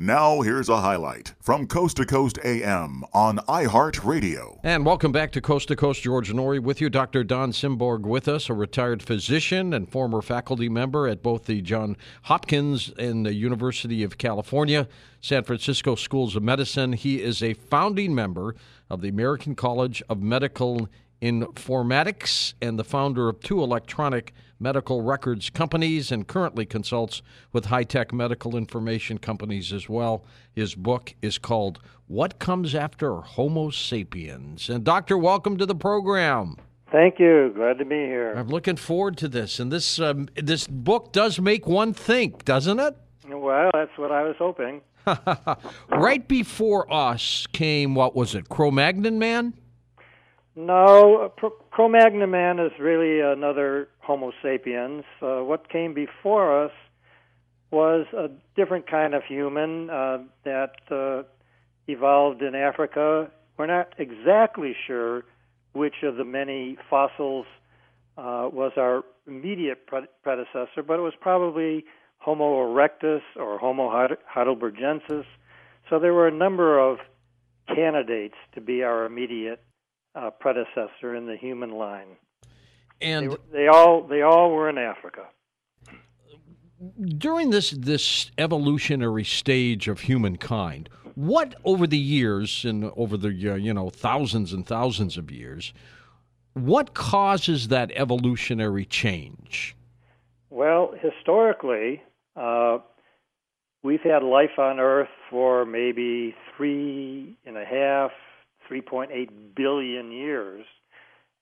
Now, here's a highlight from Coast to Coast AM on iHeartRadio. And welcome back to Coast to Coast. George Noory with you. Dr. Don Simborg with us, a retired physician and former faculty member at both the John Hopkins and the University of California, San Francisco Schools of Medicine. He is a founding member of the American College of Medical Informatics and the founder of two electronic medical records companies and currently consults with high tech medical information companies as well. His book is called What Comes After Homo Sapiens. And, Doctor, welcome to the program. Thank you. Glad to be here. I'm looking forward to this. And this um, this book does make one think, doesn't it? Well, that's what I was hoping. right before us came what was it, Cro-Magnon Man? No, Cro-Magnon man is really another Homo sapiens. Uh, what came before us was a different kind of human uh, that uh, evolved in Africa. We're not exactly sure which of the many fossils uh, was our immediate pre- predecessor, but it was probably Homo erectus or Homo heidelbergensis. So there were a number of candidates to be our immediate uh, predecessor in the human line. And they, they all they all were in Africa. During this this evolutionary stage of humankind, what over the years and over the uh, you know thousands and thousands of years, what causes that evolutionary change? Well, historically, uh, we've had life on Earth for maybe three and a half, 3.8 billion years.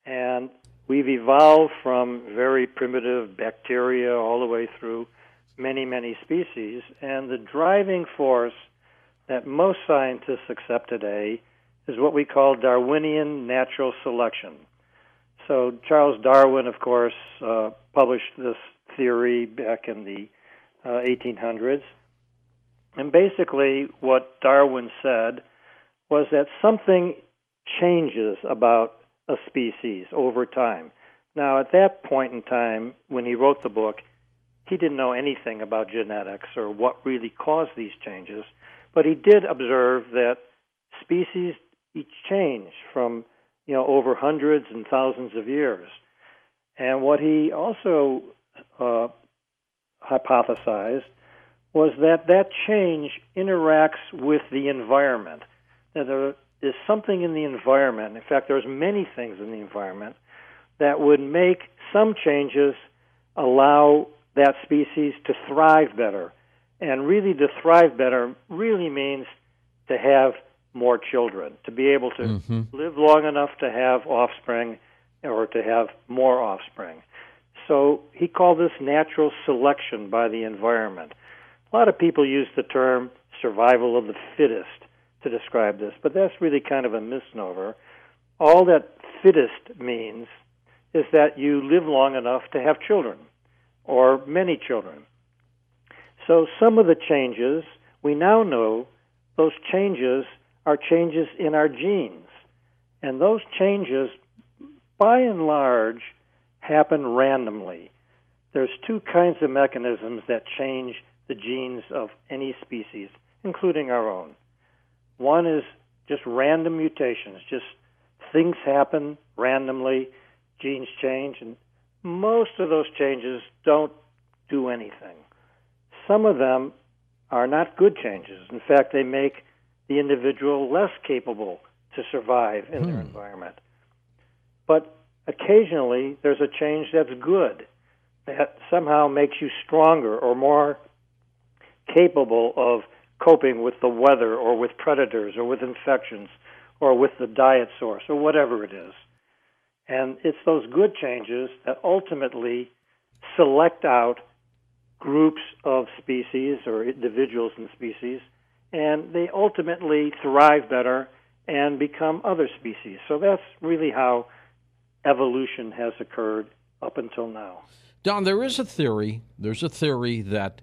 And we've evolved from very primitive bacteria all the way through many, many species. And the driving force that most scientists accept today is what we call Darwinian natural selection. So, Charles Darwin, of course, uh, published this theory back in the uh, 1800s. And basically, what Darwin said was that something changes about a species over time. Now, at that point in time, when he wrote the book, he didn't know anything about genetics or what really caused these changes, but he did observe that species each change from you know over hundreds and thousands of years. And what he also uh, hypothesized was that that change interacts with the environment. That there is something in the environment. In fact, there's many things in the environment that would make some changes allow that species to thrive better. And really, to thrive better really means to have more children, to be able to mm-hmm. live long enough to have offspring or to have more offspring. So he called this natural selection by the environment. A lot of people use the term survival of the fittest to describe this, but that's really kind of a misnomer. All that fittest means is that you live long enough to have children or many children. So some of the changes, we now know those changes are changes in our genes. And those changes, by and large, happen randomly. There's two kinds of mechanisms that change the genes of any species, including our own. One is just random mutations, just things happen randomly, genes change, and most of those changes don't do anything. Some of them are not good changes. In fact, they make the individual less capable to survive in hmm. their environment. But occasionally, there's a change that's good, that somehow makes you stronger or more capable of coping with the weather or with predators or with infections or with the diet source or whatever it is. And it's those good changes that ultimately select out groups of species or individuals and species and they ultimately thrive better and become other species. So that's really how evolution has occurred up until now. Don, there is a theory. There's a theory that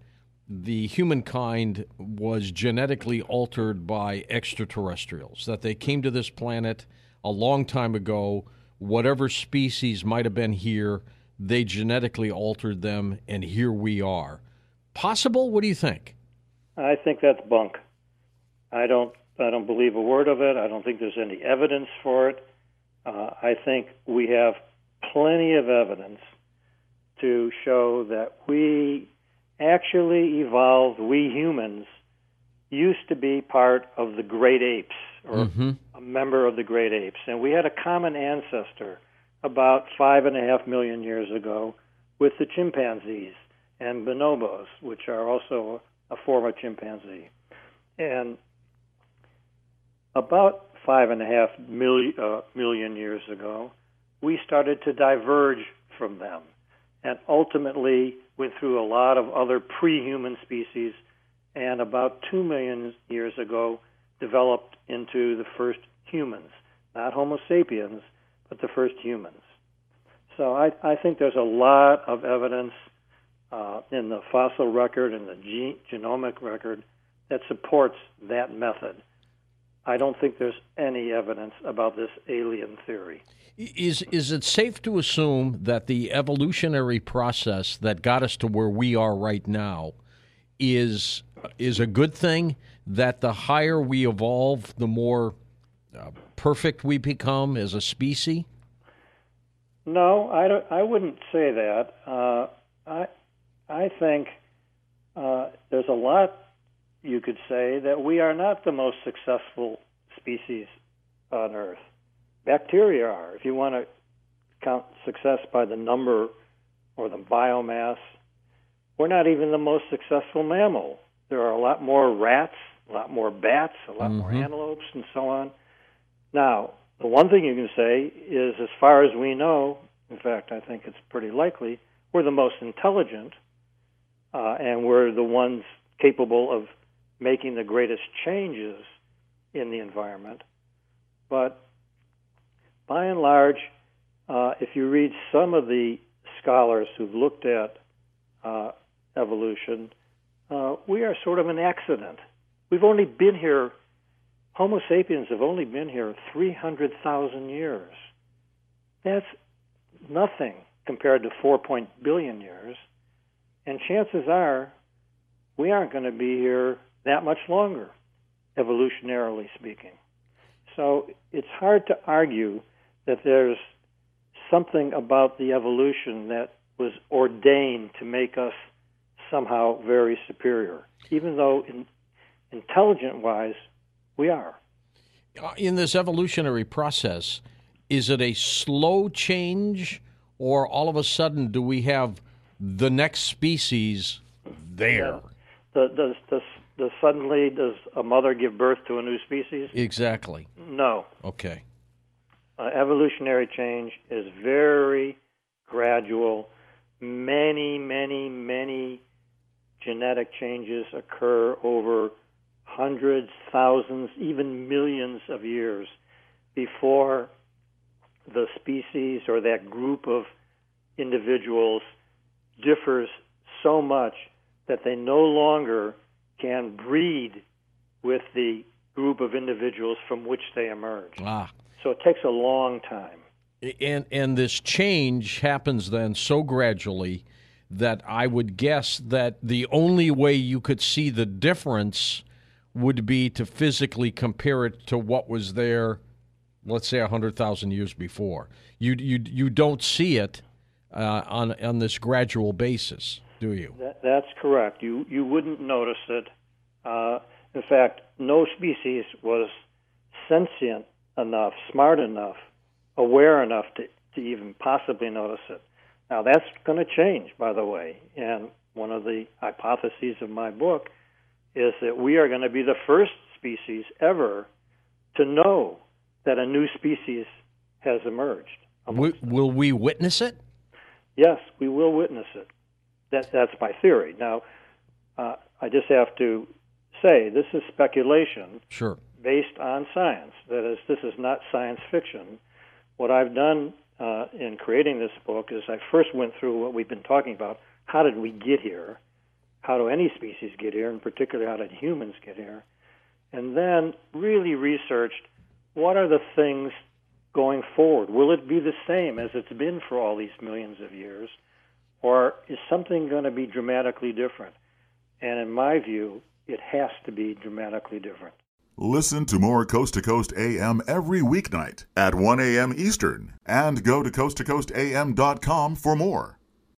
the humankind was genetically altered by extraterrestrials, that they came to this planet a long time ago. Whatever species might have been here, they genetically altered them, and here we are. Possible? What do you think? I think that's bunk. I don't. I don't believe a word of it. I don't think there's any evidence for it. Uh, I think we have plenty of evidence to show that we actually evolved, we humans used to be part of the great apes or mm-hmm. a member of the great apes. And we had a common ancestor about five and a half million years ago with the chimpanzees and bonobos, which are also a form of chimpanzee. And about five and a half million, uh, million years ago, we started to diverge from them and ultimately went through a lot of other pre-human species and about 2 million years ago developed into the first humans. Not homo sapiens but the first humans. So i, I think there's a lot of evidence uh, in the fossil record and the ge- genomic record that supports that method I don't think there's any evidence about this alien theory. Is is it safe to assume that the evolutionary process that got us to where we are right now is is a good thing? That the higher we evolve, the more uh, perfect we become as a species? No, I don't. I wouldn't say that. Uh, I I think uh, there's a lot you could say that we are not the most successful species on Earth bacteria are. If you want to count success by the number or the biomass, we're not even the most successful mammal. There are a lot more rats, a lot more bats, a lot mm-hmm. more antelopes, and so on. Now, the one thing you can say is, as far as we know, in fact, I think it's pretty likely, we're the most intelligent, uh, and we're the ones capable of making the greatest changes in the environment. But by and large, uh, if you read some of the scholars who've looked at uh, evolution, uh, we are sort of an accident. We've only been here, Homo sapiens have only been here 300,000 years. That's nothing compared to 4 billion years. And chances are we aren't going to be here that much longer, evolutionarily speaking. So it's hard to argue that there's something about the evolution that was ordained to make us somehow very superior, even though in, intelligent wise we are. Uh, in this evolutionary process, is it a slow change, or all of a sudden do we have the next species there? The, the, the, the, suddenly does a mother give birth to a new species? Exactly. No. Okay uh, evolutionary change is very gradual. Many, many, many genetic changes occur over hundreds, thousands, even millions of years before the species or that group of individuals differs so much that they no longer can breed with the group of individuals from which they emerge. Ah. So it takes a long time. And and this change happens then so gradually that I would guess that the only way you could see the difference would be to physically compare it to what was there, let's say hundred thousand years before. You you you don't see it uh, on on this gradual basis, do you? That, that's correct. You you wouldn't notice it. Uh, in fact, no species was sentient enough, smart enough, aware enough to, to even possibly notice it. Now, that's going to change, by the way. And one of the hypotheses of my book is that we are going to be the first species ever to know that a new species has emerged. Will, will we witness it? Yes, we will witness it. That, that's my theory. Now, uh, I just have to say this is speculation Sure. based on science. That is, this is not science fiction. What I've done uh, in creating this book is I first went through what we've been talking about. How did we get here? How do any species get here? And particularly, how did humans get here? And then really researched what are the things going forward? Will it be the same as it's been for all these millions of years? Or is something going to be dramatically different? And in my view, it has to be dramatically different. Listen to more Coast to Coast AM every weeknight at 1 a.m. Eastern and go to coasttocoastam.com for more.